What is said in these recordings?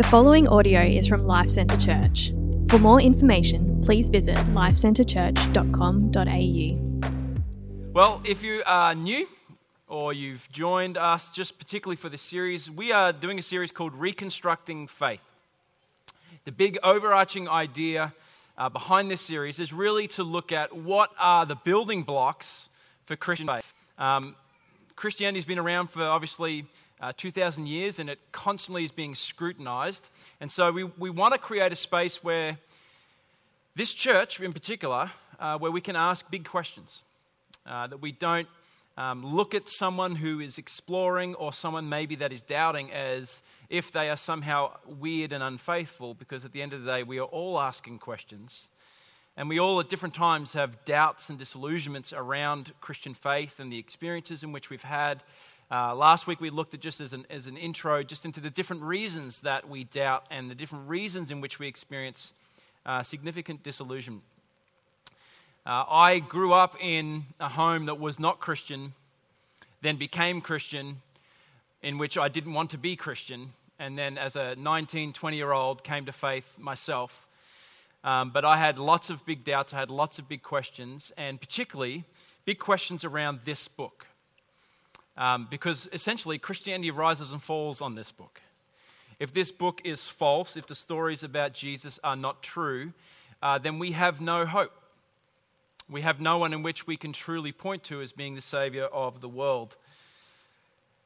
The following audio is from Life Centre Church. For more information, please visit lifecentrechurch.com.au. Well, if you are new or you've joined us just particularly for this series, we are doing a series called Reconstructing Faith. The big overarching idea uh, behind this series is really to look at what are the building blocks for Christian faith. Um, Christianity's been around for obviously uh, 2,000 years and it constantly is being scrutinized. And so we, we want to create a space where this church in particular, uh, where we can ask big questions, uh, that we don't um, look at someone who is exploring or someone maybe that is doubting as if they are somehow weird and unfaithful, because at the end of the day, we are all asking questions. And we all at different times have doubts and disillusionments around Christian faith and the experiences in which we've had. Uh, last week we looked at just as an, as an intro, just into the different reasons that we doubt and the different reasons in which we experience uh, significant disillusionment. Uh, I grew up in a home that was not Christian, then became Christian, in which I didn't want to be Christian, and then as a 19, 20 year old came to faith myself. Um, but I had lots of big doubts, I had lots of big questions, and particularly big questions around this book. Um, because essentially, Christianity rises and falls on this book. If this book is false, if the stories about Jesus are not true, uh, then we have no hope. We have no one in which we can truly point to as being the Savior of the world.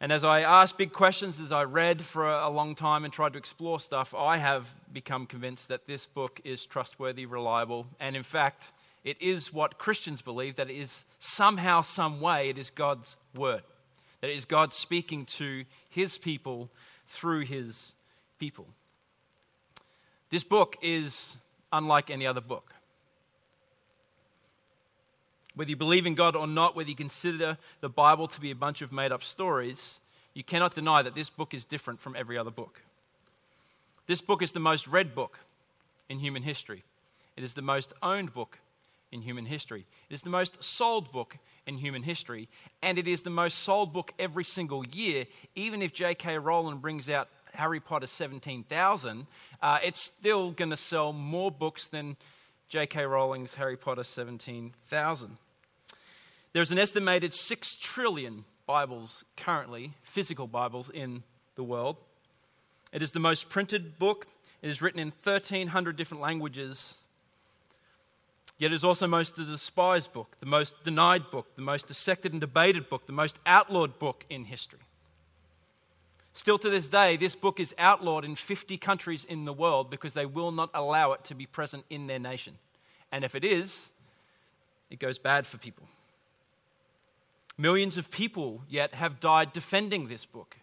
And as I asked big questions, as I read for a long time and tried to explore stuff, I have become convinced that this book is trustworthy, reliable, and in fact, it is what Christians believe that it is somehow, some way, it is God's word. That is God speaking to his people through his people. This book is unlike any other book. Whether you believe in God or not, whether you consider the Bible to be a bunch of made up stories, you cannot deny that this book is different from every other book. This book is the most read book in human history. It is the most owned book in human history. It is the most sold book in human history, and it is the most sold book every single year. Even if J.K. Rowling brings out Harry Potter 17,000, uh, it's still going to sell more books than J.K. Rowling's Harry Potter 17,000. There's an estimated 6 trillion Bibles currently, physical Bibles, in the world. It is the most printed book. It is written in 1,300 different languages Yet it is also most the despised book, the most denied book, the most dissected and debated book, the most outlawed book in history. Still to this day, this book is outlawed in 50 countries in the world because they will not allow it to be present in their nation. And if it is, it goes bad for people. Millions of people yet have died defending this book,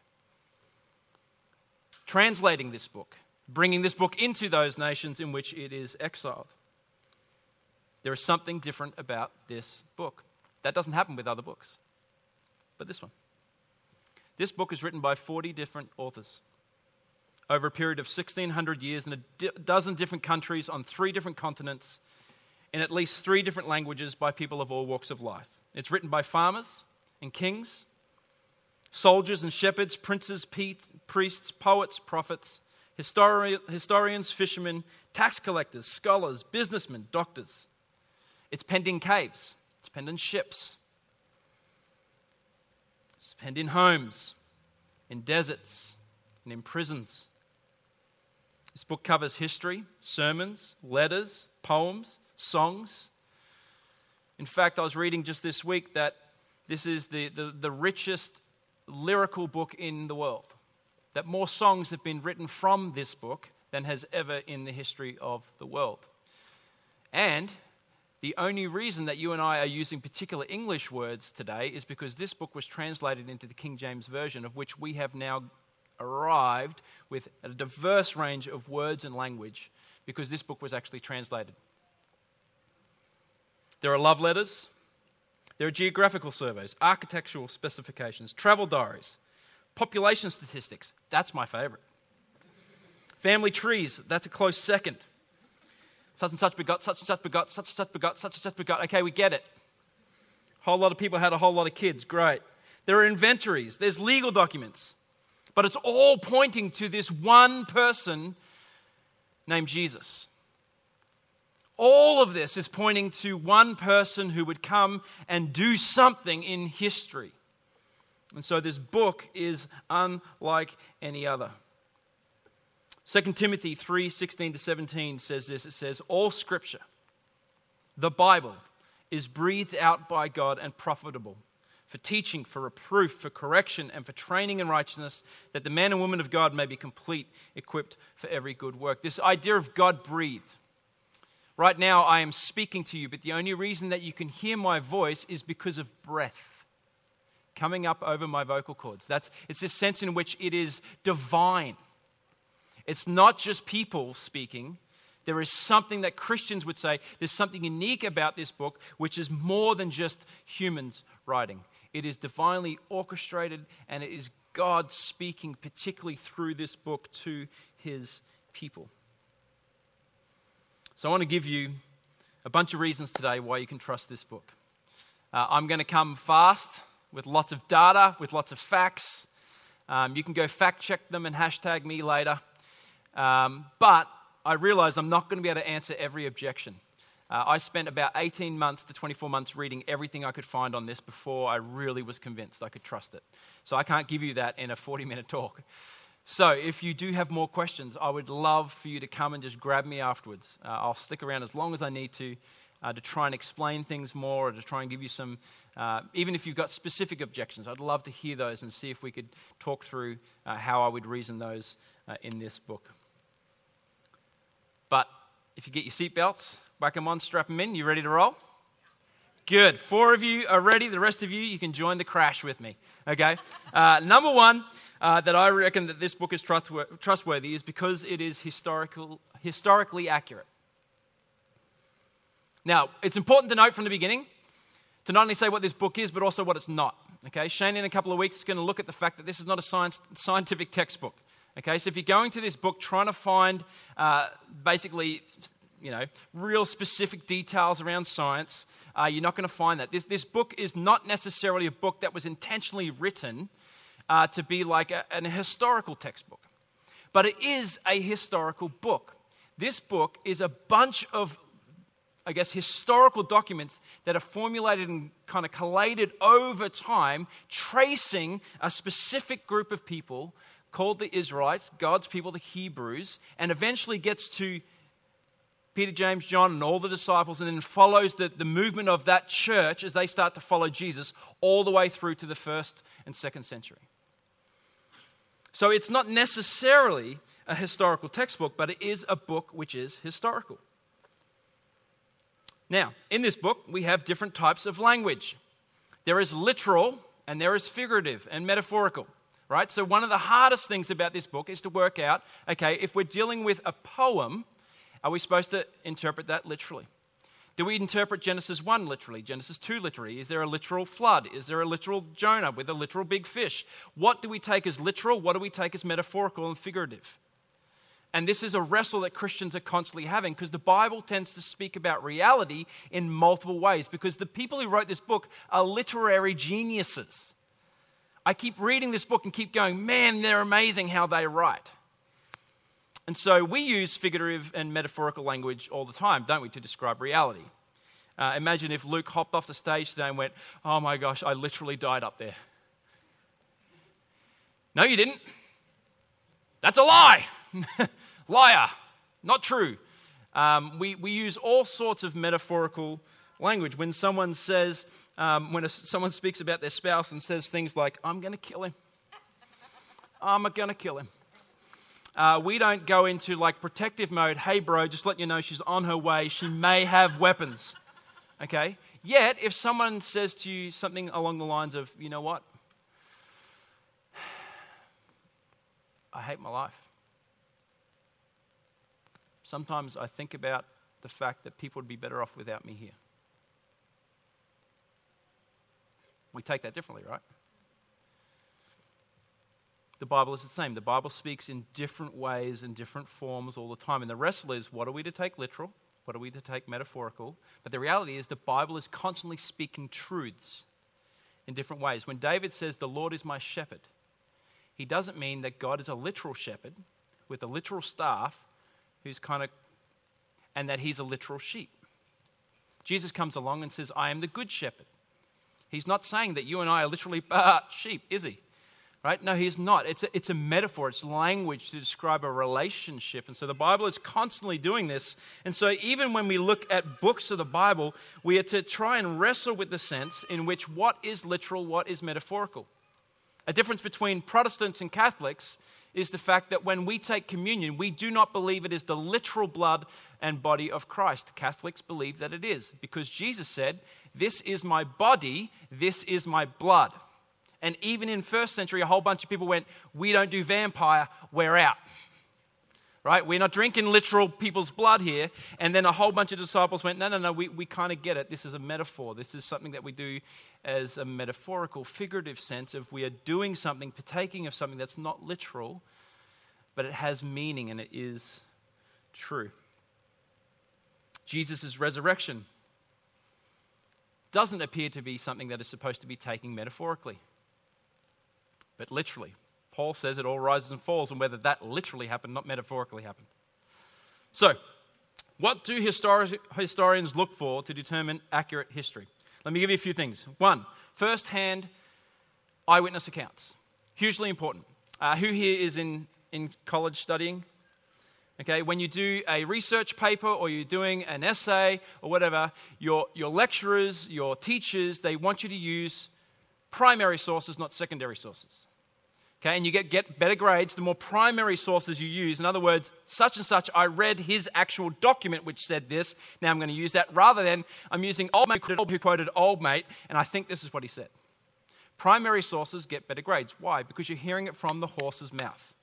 translating this book, bringing this book into those nations in which it is exiled. There is something different about this book. That doesn't happen with other books, but this one. This book is written by 40 different authors over a period of 1600 years in a dozen different countries on three different continents in at least three different languages by people of all walks of life. It's written by farmers and kings, soldiers and shepherds, princes, priests, poets, prophets, histori- historians, fishermen, tax collectors, scholars, businessmen, doctors. It's penned in caves, it's penned in ships, it's penned in homes, in deserts, and in prisons. This book covers history, sermons, letters, poems, songs. In fact, I was reading just this week that this is the, the, the richest lyrical book in the world. That more songs have been written from this book than has ever in the history of the world. And the only reason that you and I are using particular English words today is because this book was translated into the King James Version, of which we have now arrived with a diverse range of words and language because this book was actually translated. There are love letters, there are geographical surveys, architectural specifications, travel diaries, population statistics. That's my favorite. Family trees, that's a close second. Such and such begot, such and such begot, such and such begot, such and such begot. Okay, we get it. A whole lot of people had a whole lot of kids. Great. There are inventories, there's legal documents. But it's all pointing to this one person named Jesus. All of this is pointing to one person who would come and do something in history. And so this book is unlike any other. 2 Timothy 3 16 to 17 says this it says, All scripture, the Bible, is breathed out by God and profitable for teaching, for reproof, for correction, and for training in righteousness, that the man and woman of God may be complete, equipped for every good work. This idea of God breathed. Right now, I am speaking to you, but the only reason that you can hear my voice is because of breath coming up over my vocal cords. That's, it's this sense in which it is divine. It's not just people speaking. There is something that Christians would say, there's something unique about this book, which is more than just humans writing. It is divinely orchestrated, and it is God speaking, particularly through this book, to his people. So I want to give you a bunch of reasons today why you can trust this book. Uh, I'm going to come fast with lots of data, with lots of facts. Um, you can go fact check them and hashtag me later. Um, but I realize I'm not going to be able to answer every objection. Uh, I spent about 18 months to 24 months reading everything I could find on this before I really was convinced I could trust it. So I can't give you that in a 40 minute talk. So if you do have more questions, I would love for you to come and just grab me afterwards. Uh, I'll stick around as long as I need to uh, to try and explain things more or to try and give you some, uh, even if you've got specific objections, I'd love to hear those and see if we could talk through uh, how I would reason those uh, in this book. But if you get your seatbelts, Whack them on, strap them in. You ready to roll? Good. Four of you are ready. The rest of you, you can join the crash with me. Okay? Uh, number one, uh, that I reckon that this book is trustworthy is because it is historical, historically accurate. Now, it's important to note from the beginning to not only say what this book is, but also what it's not. Okay, Shane in a couple of weeks is going to look at the fact that this is not a science, scientific textbook. Okay, so if you're going to this book trying to find uh, basically you know, real specific details around science. Uh, you're not going to find that. This, this book is not necessarily a book that was intentionally written uh, to be like a, an historical textbook, but it is a historical book. This book is a bunch of, I guess, historical documents that are formulated and kind of collated over time, tracing a specific group of people called the Israelites, God's people, the Hebrews, and eventually gets to Peter, James, John, and all the disciples, and then follows the, the movement of that church as they start to follow Jesus all the way through to the first and second century. So it's not necessarily a historical textbook, but it is a book which is historical. Now, in this book, we have different types of language there is literal, and there is figurative and metaphorical. Right? So, one of the hardest things about this book is to work out okay, if we're dealing with a poem, are we supposed to interpret that literally? Do we interpret Genesis 1 literally, Genesis 2 literally? Is there a literal flood? Is there a literal Jonah with a literal big fish? What do we take as literal? What do we take as metaphorical and figurative? And this is a wrestle that Christians are constantly having because the Bible tends to speak about reality in multiple ways because the people who wrote this book are literary geniuses. I keep reading this book and keep going, man, they're amazing how they write. And so we use figurative and metaphorical language all the time, don't we, to describe reality. Uh, imagine if Luke hopped off the stage today and went, Oh my gosh, I literally died up there. No, you didn't. That's a lie. Liar. Not true. Um, we, we use all sorts of metaphorical language. When someone says, um, when a, someone speaks about their spouse and says things like, I'm going to kill him, I'm going to kill him uh, we don't go into like protective mode. Hey, bro, just let you know she's on her way. She may have weapons. Okay? Yet, if someone says to you something along the lines of, you know what? I hate my life. Sometimes I think about the fact that people would be better off without me here. We take that differently, right? the Bible is the same. The Bible speaks in different ways and different forms all the time. And the wrestle is what are we to take literal? What are we to take metaphorical? But the reality is the Bible is constantly speaking truths in different ways. When David says, The Lord is my shepherd, he doesn't mean that God is a literal shepherd with a literal staff who's kind of, and that he's a literal sheep. Jesus comes along and says, I am the good shepherd. He's not saying that you and I are literally ah, sheep, is he? Right? No, he's not. It's a, it's a metaphor, it's language to describe a relationship. And so the Bible is constantly doing this. And so even when we look at books of the Bible, we are to try and wrestle with the sense in which what is literal, what is metaphorical. A difference between Protestants and Catholics is the fact that when we take communion, we do not believe it is the literal blood and body of Christ. Catholics believe that it is because Jesus said, This is my body, this is my blood. And even in first century, a whole bunch of people went, We don't do vampire, we're out. Right? We're not drinking literal people's blood here. And then a whole bunch of disciples went, No, no, no, we, we kind of get it. This is a metaphor. This is something that we do as a metaphorical, figurative sense of we are doing something, partaking of something that's not literal, but it has meaning and it is true. Jesus' resurrection doesn't appear to be something that is supposed to be taken metaphorically but literally. Paul says it all rises and falls, and whether that literally happened, not metaphorically happened. So, what do histori- historians look for to determine accurate history? Let me give you a few things. One, first hand eyewitness accounts. Hugely important. Uh, who here is in, in college studying? Okay, when you do a research paper or you're doing an essay or whatever, your, your lecturers, your teachers, they want you to use primary sources, not secondary sources. Okay, and you get, get better grades the more primary sources you use. In other words, such and such, I read his actual document which said this. Now I'm going to use that rather than I'm using old mate who quoted old mate, and I think this is what he said. Primary sources get better grades. Why? Because you're hearing it from the horse's mouth.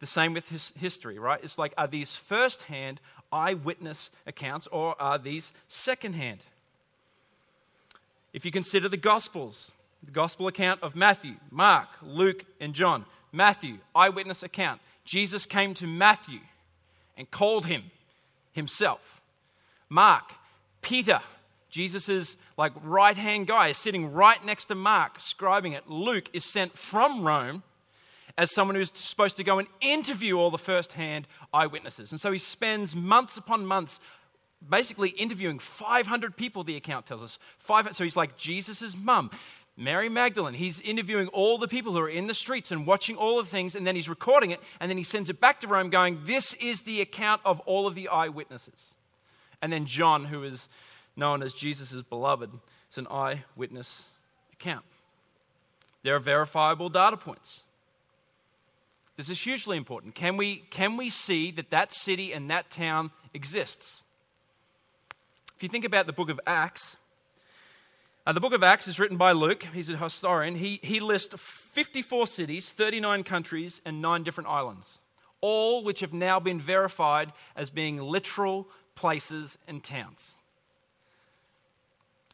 The same with his history, right? It's like, are these first hand eyewitness accounts or are these second hand? If you consider the Gospels, the gospel account of Matthew, Mark, Luke, and John. Matthew, eyewitness account. Jesus came to Matthew and called him himself. Mark, Peter, Jesus' like right hand guy, is sitting right next to Mark, scribing it. Luke is sent from Rome as someone who's supposed to go and interview all the first hand eyewitnesses. And so he spends months upon months basically interviewing 500 people, the account tells us. Five, so he's like Jesus' mum, Mary Magdalene. He's interviewing all the people who are in the streets and watching all the things, and then he's recording it, and then he sends it back to Rome, going, This is the account of all of the eyewitnesses. And then John, who is known as Jesus' beloved, is an eyewitness account. There are verifiable data points. This is hugely important. Can we, can we see that that city and that town exists? If you think about the book of Acts, uh, the book of Acts is written by Luke. He's a historian. He, he lists 54 cities, 39 countries, and nine different islands, all which have now been verified as being literal places and towns.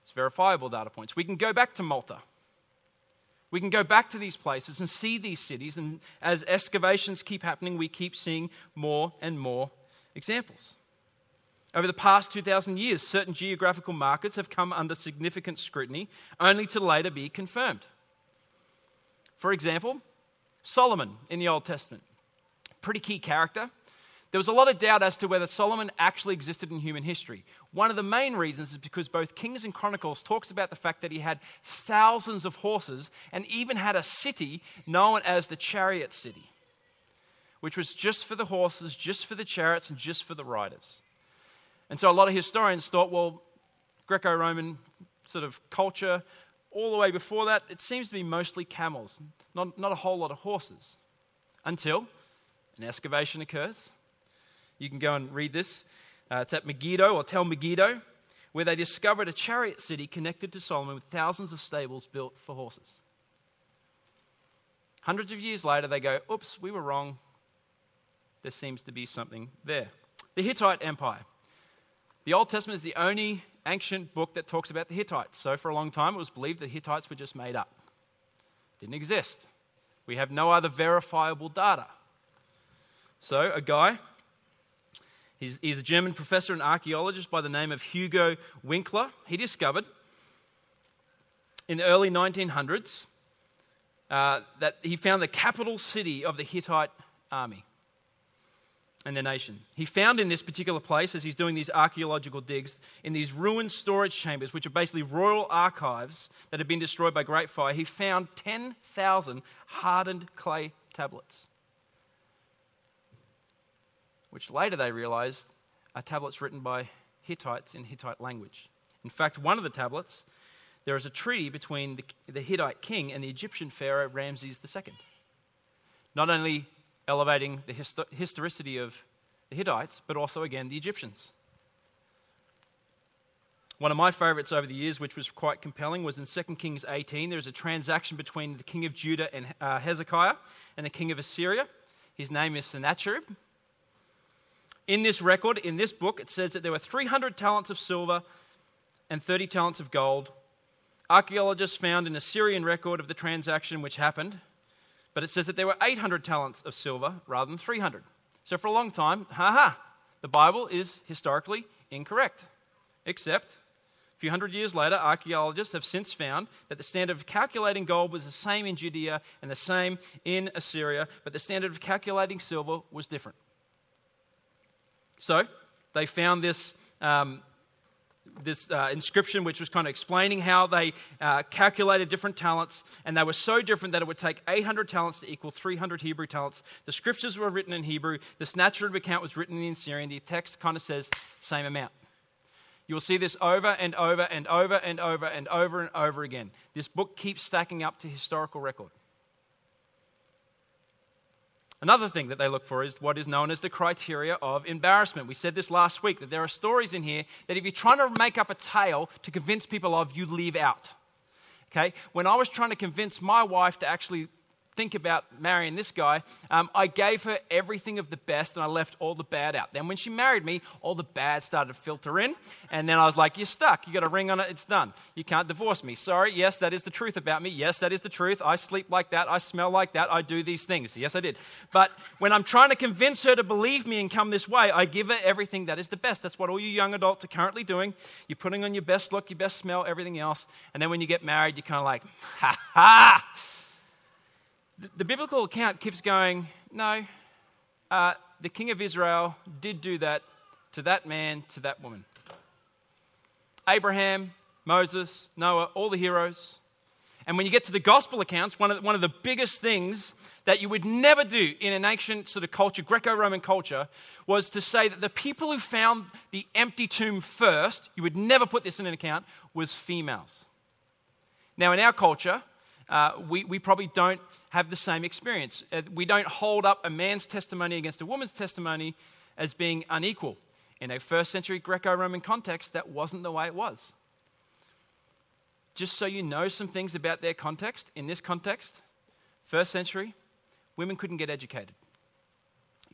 It's verifiable data points. We can go back to Malta. We can go back to these places and see these cities, and as excavations keep happening, we keep seeing more and more examples. Over the past 2,000 years, certain geographical markers have come under significant scrutiny, only to later be confirmed. For example, Solomon in the Old Testament, pretty key character. There was a lot of doubt as to whether Solomon actually existed in human history. One of the main reasons is because both Kings and Chronicles talks about the fact that he had thousands of horses and even had a city known as the Chariot City, which was just for the horses, just for the chariots, and just for the riders. And so a lot of historians thought, well, Greco Roman sort of culture, all the way before that, it seems to be mostly camels, not, not a whole lot of horses. Until an excavation occurs. You can go and read this. Uh, it's at Megiddo or Tel Megiddo, where they discovered a chariot city connected to Solomon with thousands of stables built for horses. Hundreds of years later, they go, oops, we were wrong. There seems to be something there. The Hittite Empire. The Old Testament is the only ancient book that talks about the Hittites. So, for a long time, it was believed the Hittites were just made up, didn't exist. We have no other verifiable data. So, a guy, he's, he's a German professor and archaeologist by the name of Hugo Winkler. He discovered in the early 1900s uh, that he found the capital city of the Hittite army and their nation. He found in this particular place, as he's doing these archaeological digs, in these ruined storage chambers, which are basically royal archives that had been destroyed by great fire, he found 10,000 hardened clay tablets, which later they realized are tablets written by Hittites in Hittite language. In fact, one of the tablets, there is a treaty between the, the Hittite king and the Egyptian pharaoh Ramses II. Not only elevating the histo- historicity of the Hittites, but also, again, the Egyptians. One of my favorites over the years, which was quite compelling, was in 2 Kings 18. There's a transaction between the king of Judah and uh, Hezekiah and the king of Assyria. His name is Sennacherib. In this record, in this book, it says that there were 300 talents of silver and 30 talents of gold. Archaeologists found an Assyrian record of the transaction which happened, but it says that there were 800 talents of silver rather than 300. So for a long time, haha, the Bible is historically incorrect. Except, a few hundred years later, archaeologists have since found that the standard of calculating gold was the same in Judea and the same in Assyria, but the standard of calculating silver was different. So, they found this um, this uh, inscription, which was kind of explaining how they uh, calculated different talents, and they were so different that it would take 800 talents to equal 300 Hebrew talents. The scriptures were written in Hebrew, the Sennacherib account was written in Syrian. The text kind of says same amount. You will see this over and over and over and over and over and over again. This book keeps stacking up to historical record. Another thing that they look for is what is known as the criteria of embarrassment. We said this last week that there are stories in here that if you're trying to make up a tale to convince people of, you leave out. Okay? When I was trying to convince my wife to actually think about marrying this guy, um, I gave her everything of the best and I left all the bad out. Then when she married me, all the bad started to filter in. And then I was like, You're stuck. You got a ring on it. It's done. You can't divorce me. Sorry. Yes, that is the truth about me. Yes, that is the truth. I sleep like that. I smell like that. I do these things. Yes, I did. But when I'm trying to convince her to believe me and come this way, I give her everything that is the best. That's what all you young adults are currently doing. You're putting on your best look, your best smell, everything else. And then when you get married, you're kind of like, Ha ha! The biblical account keeps going, no, uh, the king of Israel did do that to that man, to that woman. Abraham, Moses, Noah, all the heroes. And when you get to the gospel accounts, one of, the, one of the biggest things that you would never do in an ancient sort of culture, Greco Roman culture, was to say that the people who found the empty tomb first, you would never put this in an account, was females. Now, in our culture, uh, we, we probably don't have the same experience. Uh, we don't hold up a man's testimony against a woman's testimony as being unequal. In a first century Greco Roman context, that wasn't the way it was. Just so you know some things about their context, in this context, first century, women couldn't get educated.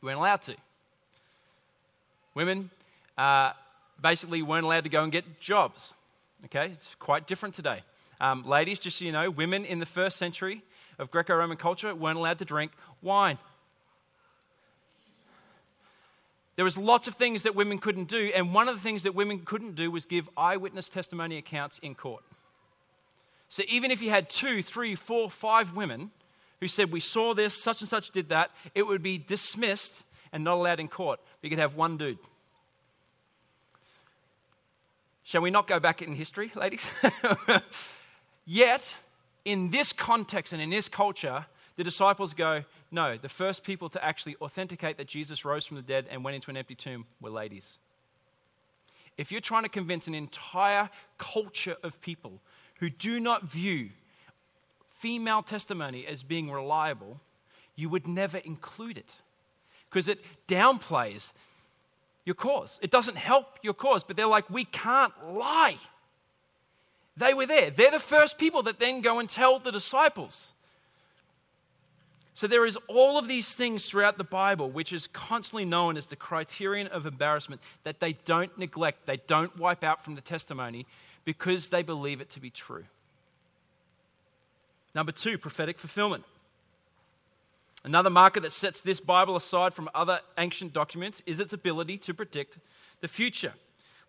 You weren't allowed to. Women uh, basically weren't allowed to go and get jobs. Okay, it's quite different today. Um, ladies, just so you know, women in the first century of Greco Roman culture weren't allowed to drink wine. There was lots of things that women couldn't do, and one of the things that women couldn't do was give eyewitness testimony accounts in court. So even if you had two, three, four, five women who said, We saw this, such and such did that, it would be dismissed and not allowed in court. You could have one dude. Shall we not go back in history, ladies? Yet, in this context and in this culture, the disciples go, no, the first people to actually authenticate that Jesus rose from the dead and went into an empty tomb were ladies. If you're trying to convince an entire culture of people who do not view female testimony as being reliable, you would never include it because it downplays your cause. It doesn't help your cause, but they're like, we can't lie. They were there. They're the first people that then go and tell the disciples. So there is all of these things throughout the Bible, which is constantly known as the criterion of embarrassment, that they don't neglect, they don't wipe out from the testimony because they believe it to be true. Number two, prophetic fulfillment. Another marker that sets this Bible aside from other ancient documents is its ability to predict the future.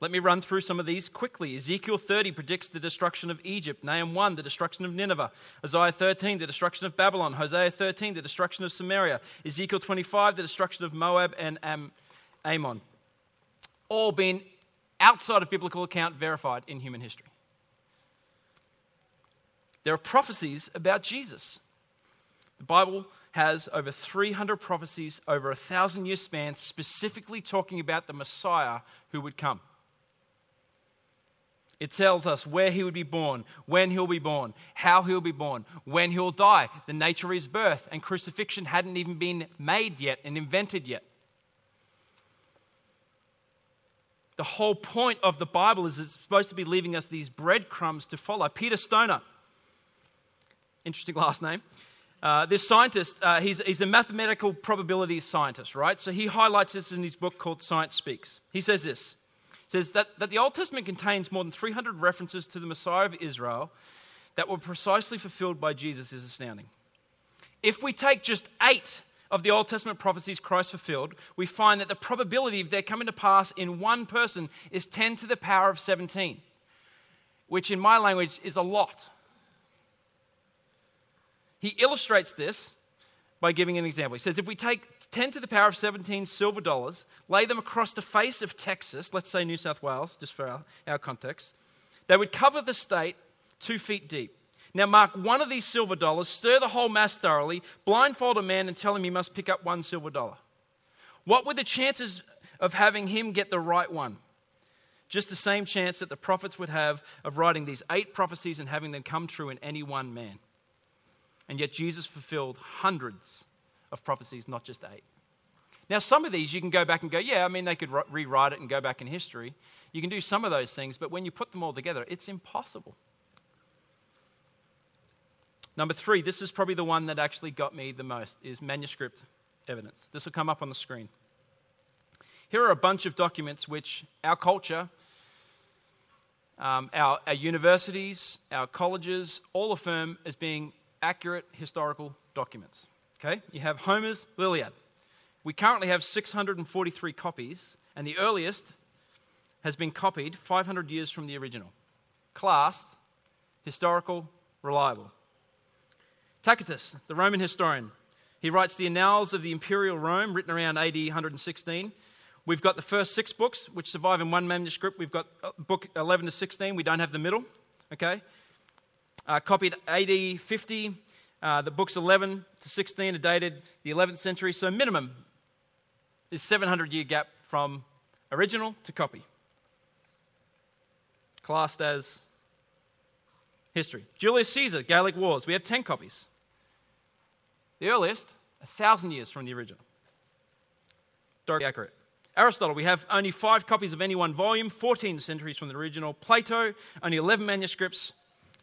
Let me run through some of these quickly. Ezekiel 30 predicts the destruction of Egypt. Nahum 1, the destruction of Nineveh. Isaiah 13, the destruction of Babylon. Hosea 13, the destruction of Samaria. Ezekiel 25, the destruction of Moab and Am- Ammon. All been outside of biblical account verified in human history. There are prophecies about Jesus. The Bible has over 300 prophecies over a thousand year span, specifically talking about the Messiah who would come. It tells us where he would be born, when he'll be born, how he'll be born, when he'll die, the nature of his birth, and crucifixion hadn't even been made yet and invented yet. The whole point of the Bible is it's supposed to be leaving us these breadcrumbs to follow. Peter Stoner, interesting last name. Uh, this scientist, uh, he's, he's a mathematical probability scientist, right? So he highlights this in his book called Science Speaks. He says this says that, that the Old Testament contains more than 300 references to the Messiah of Israel that were precisely fulfilled by Jesus is astounding. If we take just eight of the Old Testament prophecies Christ fulfilled, we find that the probability of their coming to pass in one person is 10 to the power of 17, which in my language is a lot. He illustrates this by giving an example. He says if we take 10 to the power of 17 silver dollars, lay them across the face of Texas, let's say New South Wales, just for our, our context, they would cover the state two feet deep. Now, mark one of these silver dollars, stir the whole mass thoroughly, blindfold a man, and tell him he must pick up one silver dollar. What were the chances of having him get the right one? Just the same chance that the prophets would have of writing these eight prophecies and having them come true in any one man. And yet Jesus fulfilled hundreds of prophecies, not just eight. Now, some of these you can go back and go, yeah, I mean, they could rewrite it and go back in history. You can do some of those things, but when you put them all together, it's impossible. Number three, this is probably the one that actually got me the most, is manuscript evidence. This will come up on the screen. Here are a bunch of documents which our culture, um, our, our universities, our colleges all affirm as being accurate historical documents. Okay, you have Homer's Iliad. We currently have 643 copies, and the earliest has been copied 500 years from the original. Classed, historical, reliable. Tacitus, the Roman historian, he writes the Annals of the Imperial Rome, written around AD 116. We've got the first six books, which survive in one manuscript. We've got uh, book 11 to 16. We don't have the middle. Okay? Uh, copied AD 50. Uh, the books 11 to 16 are dated the 11th century, so minimum is 700 year gap from original to copy. Classed as history. Julius Caesar, Gallic Wars, we have 10 copies. The earliest, a thousand years from the original. Directly accurate. Aristotle, we have only five copies of any one volume, 14 centuries from the original. Plato, only 11 manuscripts,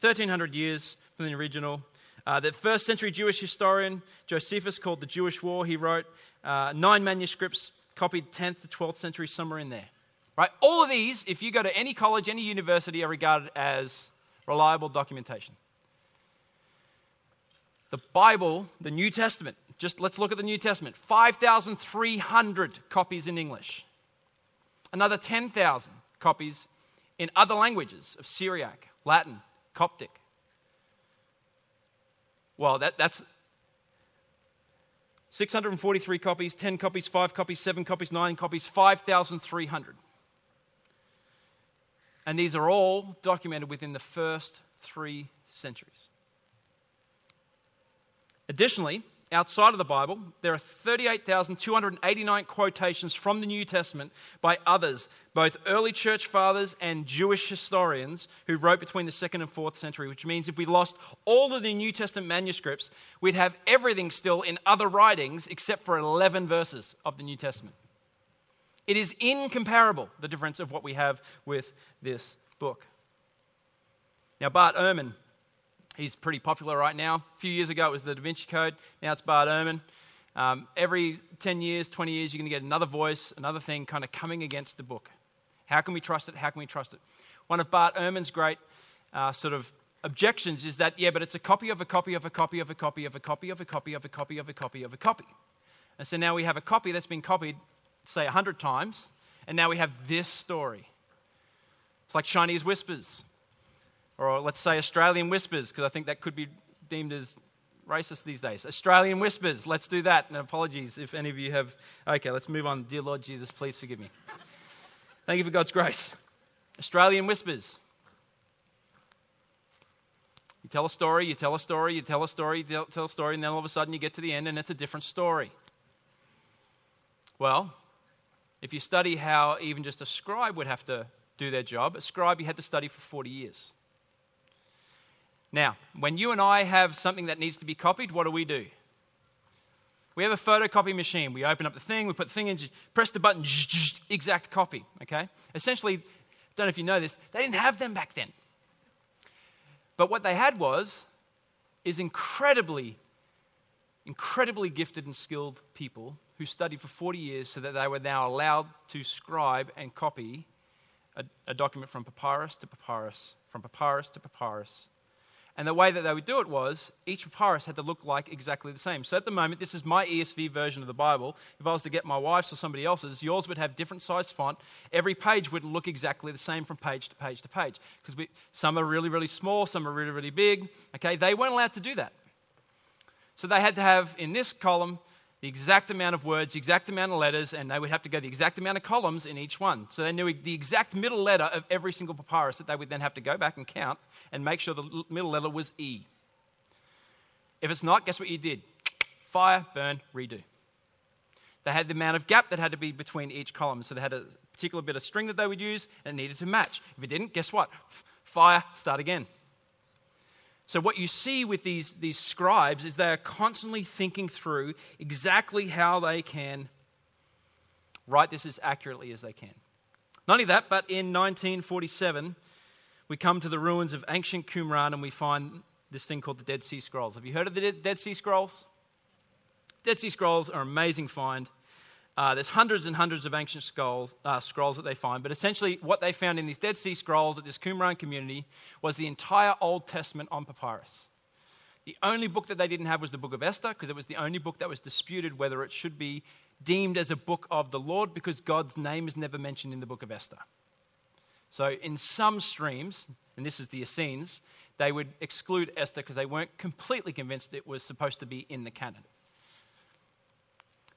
1300 years from the original. Uh, the first century Jewish historian, Josephus, called The Jewish War, he wrote uh, nine manuscripts, copied 10th to 12th century, somewhere in there. Right? All of these, if you go to any college, any university, are regarded as reliable documentation. The Bible, the New Testament, just let's look at the New Testament 5,300 copies in English, another 10,000 copies in other languages of Syriac, Latin, Coptic. Well, that, that's 643 copies, 10 copies, 5 copies, 7 copies, 9 copies, 5,300. And these are all documented within the first three centuries. Additionally, outside of the Bible, there are 38,289 quotations from the New Testament by others, both early church fathers and Jewish historians who wrote between the second and fourth century, which means if we lost all of the New Testament manuscripts, we'd have everything still in other writings except for 11 verses of the New Testament. It is incomparable, the difference of what we have with this book. Now, Bart Ehrman He's pretty popular right now. A few years ago, it was the Da Vinci Code. Now it's Bart Ehrman. Um, every 10 years, 20 years, you're going to get another voice, another thing kind of coming against the book. How can we trust it? How can we trust it? One of Bart Ehrman's great uh, sort of objections is that, yeah, but it's a copy of a copy of a copy of a copy of a copy of a copy of a copy of a copy of a copy. And so now we have a copy that's been copied, say, 100 times, and now we have this story. It's like Chinese whispers, or let's say Australian whispers, because I think that could be deemed as racist these days. Australian whispers, let's do that. And apologies if any of you have. Okay, let's move on. Dear Lord Jesus, please forgive me. Thank you for God's grace. Australian whispers. You tell a story, you tell a story, you tell a story, you tell, tell a story, and then all of a sudden you get to the end and it's a different story. Well, if you study how even just a scribe would have to do their job, a scribe you had to study for 40 years. Now, when you and I have something that needs to be copied, what do we do? We have a photocopy machine. We open up the thing, we put the thing in, press the button, exact copy, okay? Essentially, don't know if you know this, they didn't have them back then. But what they had was is incredibly, incredibly gifted and skilled people who studied for 40 years so that they were now allowed to scribe and copy a, a document from papyrus to papyrus, from papyrus to papyrus, and the way that they would do it was each papyrus had to look like exactly the same. So at the moment, this is my ESV version of the Bible. If I was to get my wife's or somebody else's, yours would have different size font. Every page would look exactly the same from page to page to page. Because some are really, really small, some are really, really big. Okay, they weren't allowed to do that. So they had to have in this column the exact amount of words, the exact amount of letters, and they would have to go the exact amount of columns in each one. So they knew the exact middle letter of every single papyrus that they would then have to go back and count and make sure the middle letter was E. If it's not, guess what you did? Fire, burn, redo. They had the amount of gap that had to be between each column. So they had a particular bit of string that they would use and it needed to match. If it didn't, guess what? Fire, start again. So, what you see with these, these scribes is they are constantly thinking through exactly how they can write this as accurately as they can. Not only that, but in 1947, we come to the ruins of ancient Qumran and we find this thing called the Dead Sea Scrolls. Have you heard of the Dead Sea Scrolls? Dead Sea Scrolls are an amazing find. Uh, there's hundreds and hundreds of ancient scrolls, uh, scrolls that they find, but essentially, what they found in these Dead Sea Scrolls at this Qumran community was the entire Old Testament on papyrus. The only book that they didn't have was the book of Esther, because it was the only book that was disputed whether it should be deemed as a book of the Lord, because God's name is never mentioned in the book of Esther. So, in some streams, and this is the Essenes, they would exclude Esther because they weren't completely convinced it was supposed to be in the canon.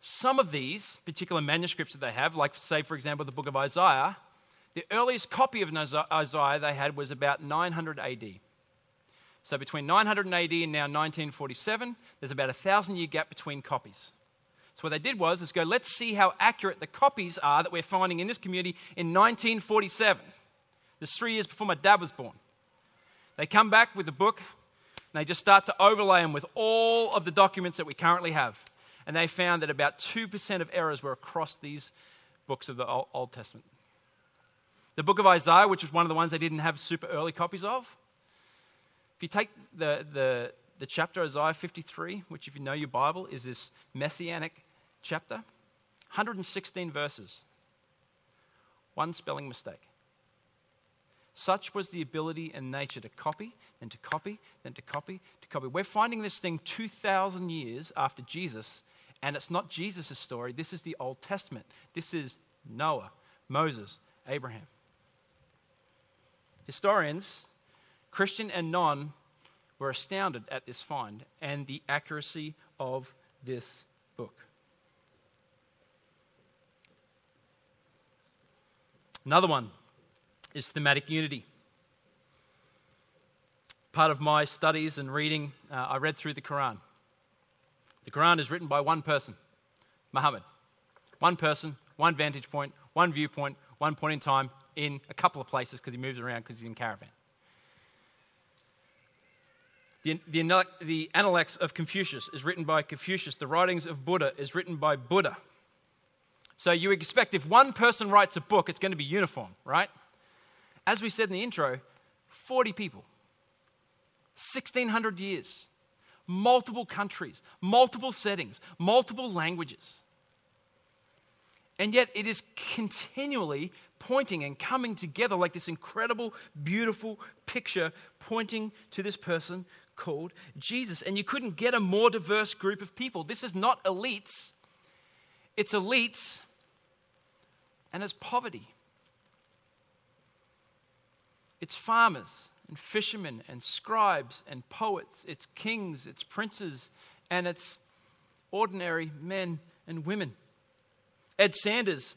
Some of these particular manuscripts that they have, like, say, for example, the book of Isaiah, the earliest copy of Isaiah they had was about 900 AD. So between 900 AD and now 1947, there's about a thousand year gap between copies. So what they did was is go, let's see how accurate the copies are that we're finding in this community in 1947. This three years before my dad was born. They come back with the book, and they just start to overlay them with all of the documents that we currently have. And they found that about 2% of errors were across these books of the Old Testament. The book of Isaiah, which was one of the ones they didn't have super early copies of, if you take the, the, the chapter Isaiah 53, which, if you know your Bible, is this messianic chapter, 116 verses, one spelling mistake. Such was the ability and nature to copy, then to copy, then to copy, to copy. We're finding this thing 2,000 years after Jesus, and it's not Jesus' story. This is the Old Testament. This is Noah, Moses, Abraham. Historians, Christian and non, were astounded at this find and the accuracy of this book. Another one is thematic unity. Part of my studies and reading, uh, I read through the Quran. The Quran is written by one person, Muhammad. One person, one vantage point, one viewpoint, one point in time, in a couple of places because he moves around because he's in caravan. The, the, the Analects of Confucius is written by Confucius. The writings of Buddha is written by Buddha. So you expect if one person writes a book, it's going to be uniform, right? as we said in the intro, 40 people, 1600 years, multiple countries, multiple settings, multiple languages. And yet it is continually pointing and coming together like this incredible, beautiful picture pointing to this person called Jesus. And you couldn't get a more diverse group of people. This is not elites, it's elites and it's poverty. It's farmers and fishermen and scribes and poets. It's kings, it's princes, and it's ordinary men and women. Ed Sanders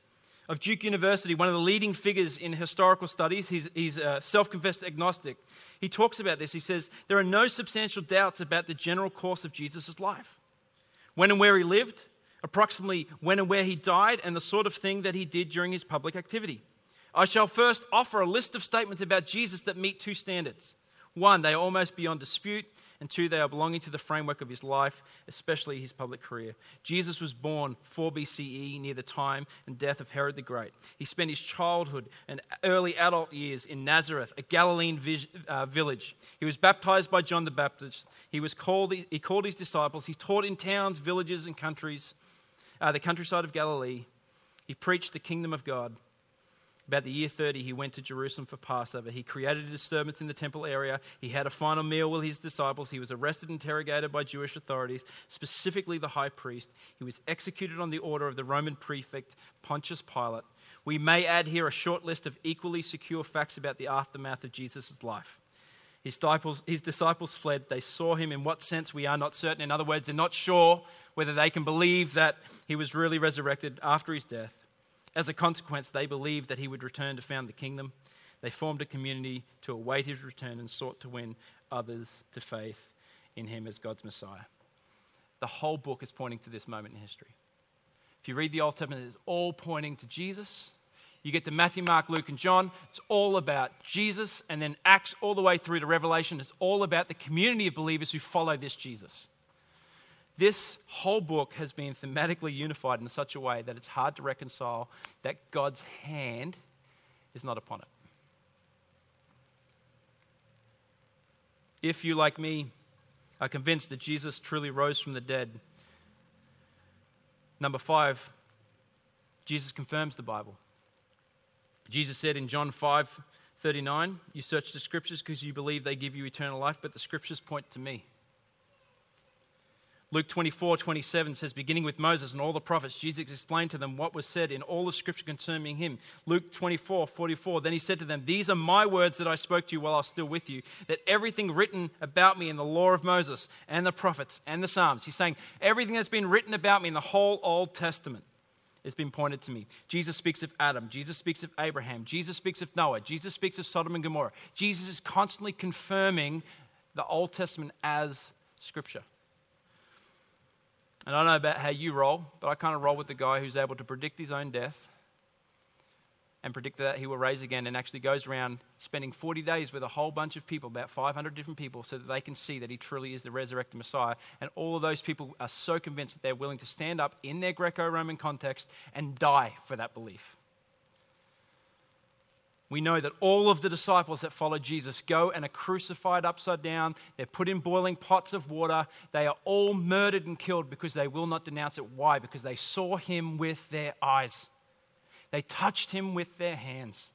of Duke University, one of the leading figures in historical studies, he's, he's a self confessed agnostic. He talks about this. He says, There are no substantial doubts about the general course of Jesus' life. When and where he lived, approximately when and where he died, and the sort of thing that he did during his public activity. I shall first offer a list of statements about Jesus that meet two standards. One, they are almost beyond dispute, and two, they are belonging to the framework of his life, especially his public career. Jesus was born 4 BCE, near the time and death of Herod the Great. He spent his childhood and early adult years in Nazareth, a Galilean uh, village. He was baptized by John the Baptist. He, was called, he called his disciples. He taught in towns, villages, and countries, uh, the countryside of Galilee. He preached the kingdom of God. About the year 30, he went to Jerusalem for Passover. He created a disturbance in the temple area. He had a final meal with his disciples. He was arrested and interrogated by Jewish authorities, specifically the high priest. He was executed on the order of the Roman prefect, Pontius Pilate. We may add here a short list of equally secure facts about the aftermath of Jesus' life. His disciples, his disciples fled. They saw him. In what sense, we are not certain. In other words, they're not sure whether they can believe that he was really resurrected after his death. As a consequence, they believed that he would return to found the kingdom. They formed a community to await his return and sought to win others to faith in him as God's Messiah. The whole book is pointing to this moment in history. If you read the Old Testament, it's all pointing to Jesus. You get to Matthew, Mark, Luke, and John, it's all about Jesus. And then Acts, all the way through to Revelation, it's all about the community of believers who follow this Jesus. This whole book has been thematically unified in such a way that it's hard to reconcile that God's hand is not upon it. If you, like me, are convinced that Jesus truly rose from the dead, number five, Jesus confirms the Bible. Jesus said in John 5 39, You search the scriptures because you believe they give you eternal life, but the scriptures point to me. Luke 24, 27 says, beginning with Moses and all the prophets, Jesus explained to them what was said in all the scripture concerning him. Luke 24, 44, then he said to them, These are my words that I spoke to you while I was still with you, that everything written about me in the law of Moses and the prophets and the Psalms, he's saying, everything that's been written about me in the whole Old Testament has been pointed to me. Jesus speaks of Adam. Jesus speaks of Abraham. Jesus speaks of Noah. Jesus speaks of Sodom and Gomorrah. Jesus is constantly confirming the Old Testament as scripture. And I don't know about how you roll, but I kind of roll with the guy who's able to predict his own death and predict that he will raise again and actually goes around spending 40 days with a whole bunch of people, about 500 different people, so that they can see that he truly is the resurrected Messiah. And all of those people are so convinced that they're willing to stand up in their Greco Roman context and die for that belief we know that all of the disciples that follow Jesus go and are crucified upside down. They're put in boiling pots of water. They are all murdered and killed because they will not denounce it. Why? Because they saw him with their eyes, they touched him with their hands,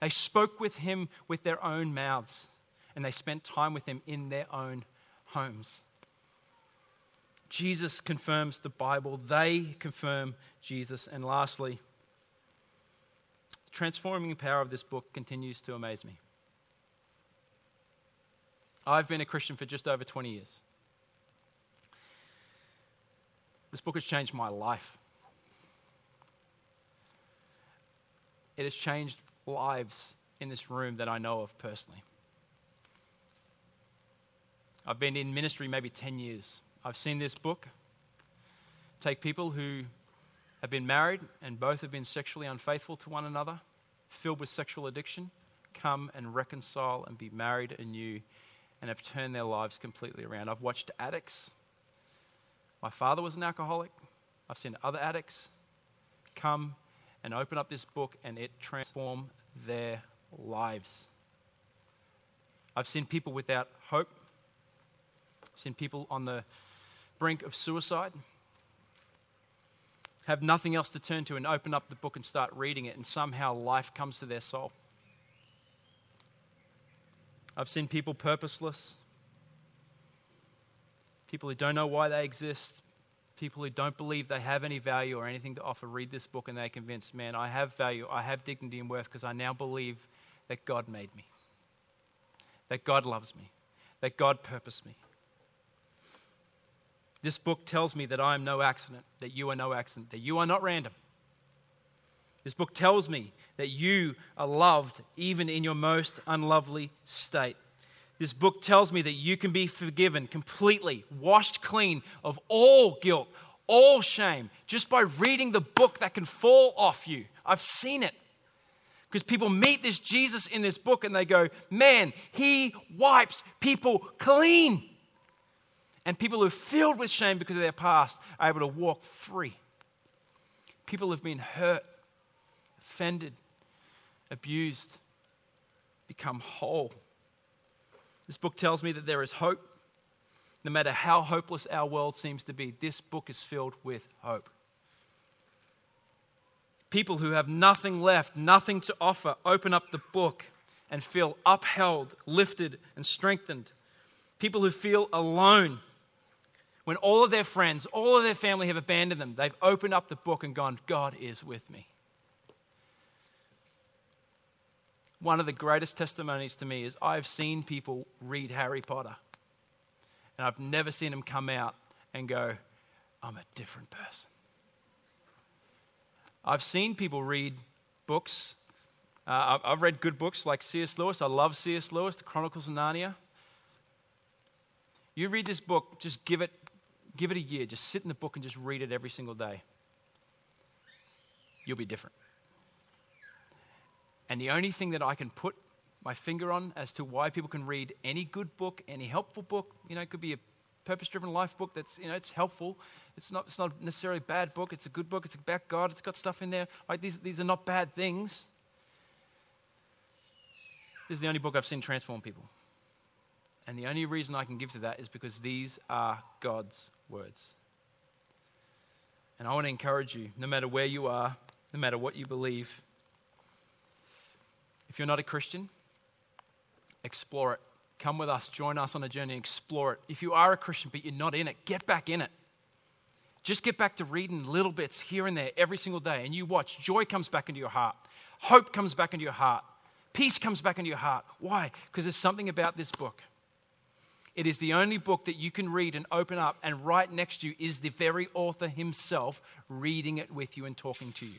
they spoke with him with their own mouths, and they spent time with him in their own homes. Jesus confirms the Bible, they confirm Jesus. And lastly, transforming power of this book continues to amaze me. I've been a Christian for just over 20 years. This book has changed my life. It has changed lives in this room that I know of personally. I've been in ministry maybe 10 years. I've seen this book take people who have been married and both have been sexually unfaithful to one another, filled with sexual addiction, come and reconcile and be married anew and have turned their lives completely around. I've watched addicts. My father was an alcoholic. I've seen other addicts come and open up this book and it transform their lives. I've seen people without hope. I've seen people on the brink of suicide have nothing else to turn to and open up the book and start reading it, and somehow life comes to their soul. I've seen people purposeless, people who don't know why they exist, people who don't believe they have any value or anything to offer read this book and they're convinced, man, I have value, I have dignity and worth because I now believe that God made me. that God loves me, that God purposed me. This book tells me that I am no accident, that you are no accident, that you are not random. This book tells me that you are loved even in your most unlovely state. This book tells me that you can be forgiven completely, washed clean of all guilt, all shame, just by reading the book that can fall off you. I've seen it. Because people meet this Jesus in this book and they go, man, he wipes people clean. And people who are filled with shame because of their past are able to walk free. People have been hurt, offended, abused, become whole. This book tells me that there is hope. No matter how hopeless our world seems to be, this book is filled with hope. People who have nothing left, nothing to offer, open up the book and feel upheld, lifted, and strengthened. People who feel alone when all of their friends, all of their family have abandoned them, they've opened up the book and gone, God is with me. One of the greatest testimonies to me is I've seen people read Harry Potter, and I've never seen them come out and go, I'm a different person. I've seen people read books. Uh, I've read good books like C.S. Lewis. I love C.S. Lewis, The Chronicles of Narnia. You read this book, just give it, give it a year. Just sit in the book and just read it every single day. You'll be different. And the only thing that I can put my finger on as to why people can read any good book, any helpful book, you know, it could be a purpose driven life book that's, you know, it's helpful. It's not, it's not necessarily a bad book. It's a good book. It's about God. It's got stuff in there. Like these, these are not bad things. This is the only book I've seen transform people. And the only reason I can give to that is because these are God's words. And I want to encourage you, no matter where you are, no matter what you believe, if you're not a Christian, explore it. Come with us, join us on a journey, explore it. If you are a Christian but you're not in it, get back in it. Just get back to reading little bits here and there every single day, and you watch. Joy comes back into your heart, hope comes back into your heart, peace comes back into your heart. Why? Because there's something about this book. It is the only book that you can read and open up, and right next to you is the very author himself reading it with you and talking to you.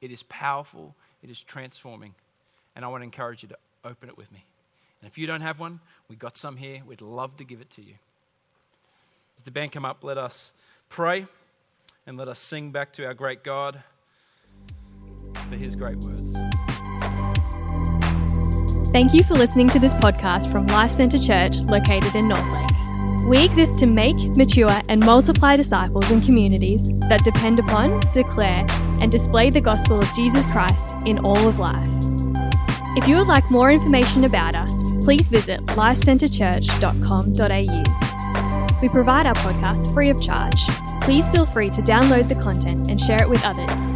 It is powerful, it is transforming, and I want to encourage you to open it with me. And if you don't have one, we've got some here. We'd love to give it to you. As the band come up, let us pray and let us sing back to our great God for his great words. Thank you for listening to this podcast from Life Centre Church located in North Lakes. We exist to make, mature, and multiply disciples and communities that depend upon, declare, and display the gospel of Jesus Christ in all of life. If you would like more information about us, please visit lifecentrechurch.com.au. We provide our podcast free of charge. Please feel free to download the content and share it with others,